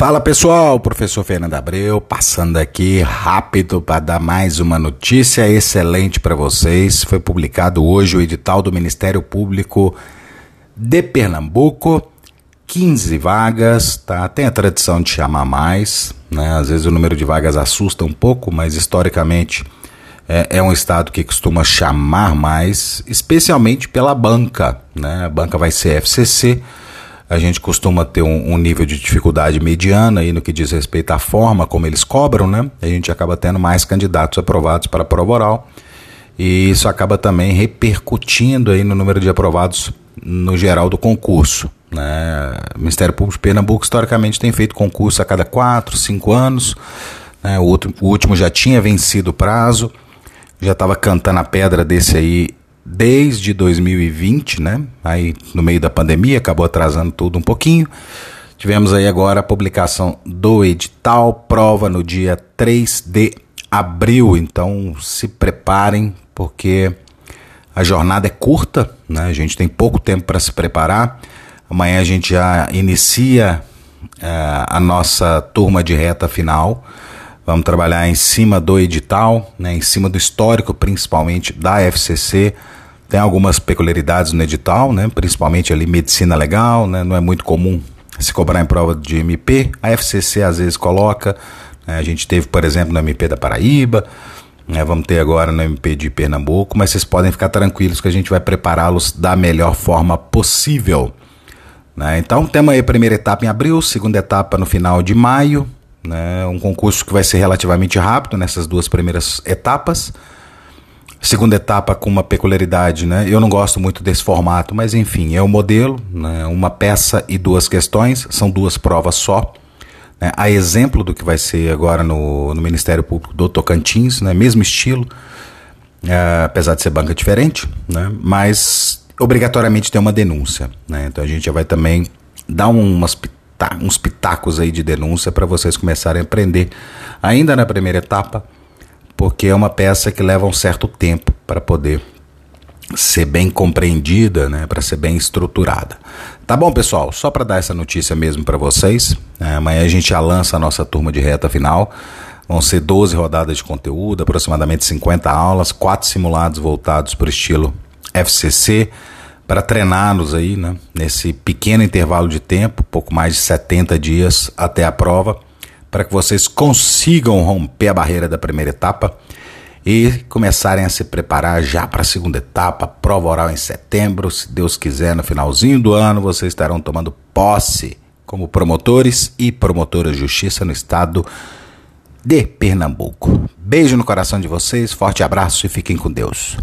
Fala pessoal, professor Fernando Abreu, passando aqui rápido para dar mais uma notícia excelente para vocês. Foi publicado hoje o edital do Ministério Público de Pernambuco, 15 vagas, tá? Tem a tradição de chamar mais, né? Às vezes o número de vagas assusta um pouco, mas historicamente é, é um estado que costuma chamar mais, especialmente pela banca, né? A banca vai ser FCC a gente costuma ter um, um, nível de dificuldade mediana aí no que diz respeito à forma como eles cobram, né? A gente acaba tendo mais candidatos aprovados para a prova oral e isso acaba também repercutindo aí no número de aprovados no geral do concurso. Né? O Ministério Público de Pernambuco historicamente tem feito concurso a cada quatro, cinco anos. Né? O, outro, o último já tinha vencido o prazo, já estava cantando a pedra desse aí desde 2020, né? Aí no meio da pandemia acabou atrasando tudo um pouquinho. Tivemos aí agora a publicação do edital, prova no dia 3 de abril, então se preparem porque a jornada é curta, né? A gente tem pouco tempo para se preparar. Amanhã a gente já inicia uh, a nossa turma de reta final. Vamos trabalhar em cima do edital, né, em cima do histórico, principalmente da FCC. Tem algumas peculiaridades no edital, né, principalmente ali medicina legal, né, não é muito comum se cobrar em prova de MP. A FCC às vezes coloca. Né, a gente teve, por exemplo, no MP da Paraíba. Né, vamos ter agora no MP de Pernambuco, mas vocês podem ficar tranquilos que a gente vai prepará-los da melhor forma possível. Né? Então, temos aí a primeira etapa em abril, segunda etapa no final de maio, né? Um concurso que vai ser relativamente rápido nessas duas primeiras etapas. Segunda etapa com uma peculiaridade, né? Eu não gosto muito desse formato, mas enfim, é o modelo, né? uma peça e duas questões, são duas provas só. Né? A exemplo do que vai ser agora no, no Ministério Público do Tocantins, né? mesmo estilo, é, apesar de ser banca diferente, né? mas obrigatoriamente tem uma denúncia. Né? Então a gente já vai também dar umas uns pitacos aí de denúncia para vocês começarem a aprender ainda na primeira etapa, porque é uma peça que leva um certo tempo para poder ser bem compreendida, né, para ser bem estruturada. Tá bom, pessoal? Só para dar essa notícia mesmo para vocês. Né, amanhã a gente já lança a nossa turma de reta final. Vão ser 12 rodadas de conteúdo, aproximadamente 50 aulas, quatro simulados voltados para o estilo FCC para treiná-los aí, né, nesse pequeno intervalo de tempo, pouco mais de 70 dias até a prova, para que vocês consigam romper a barreira da primeira etapa e começarem a se preparar já para a segunda etapa, prova oral em setembro, se Deus quiser, no finalzinho do ano, vocês estarão tomando posse como promotores e promotoras de justiça no estado de Pernambuco. Beijo no coração de vocês, forte abraço e fiquem com Deus.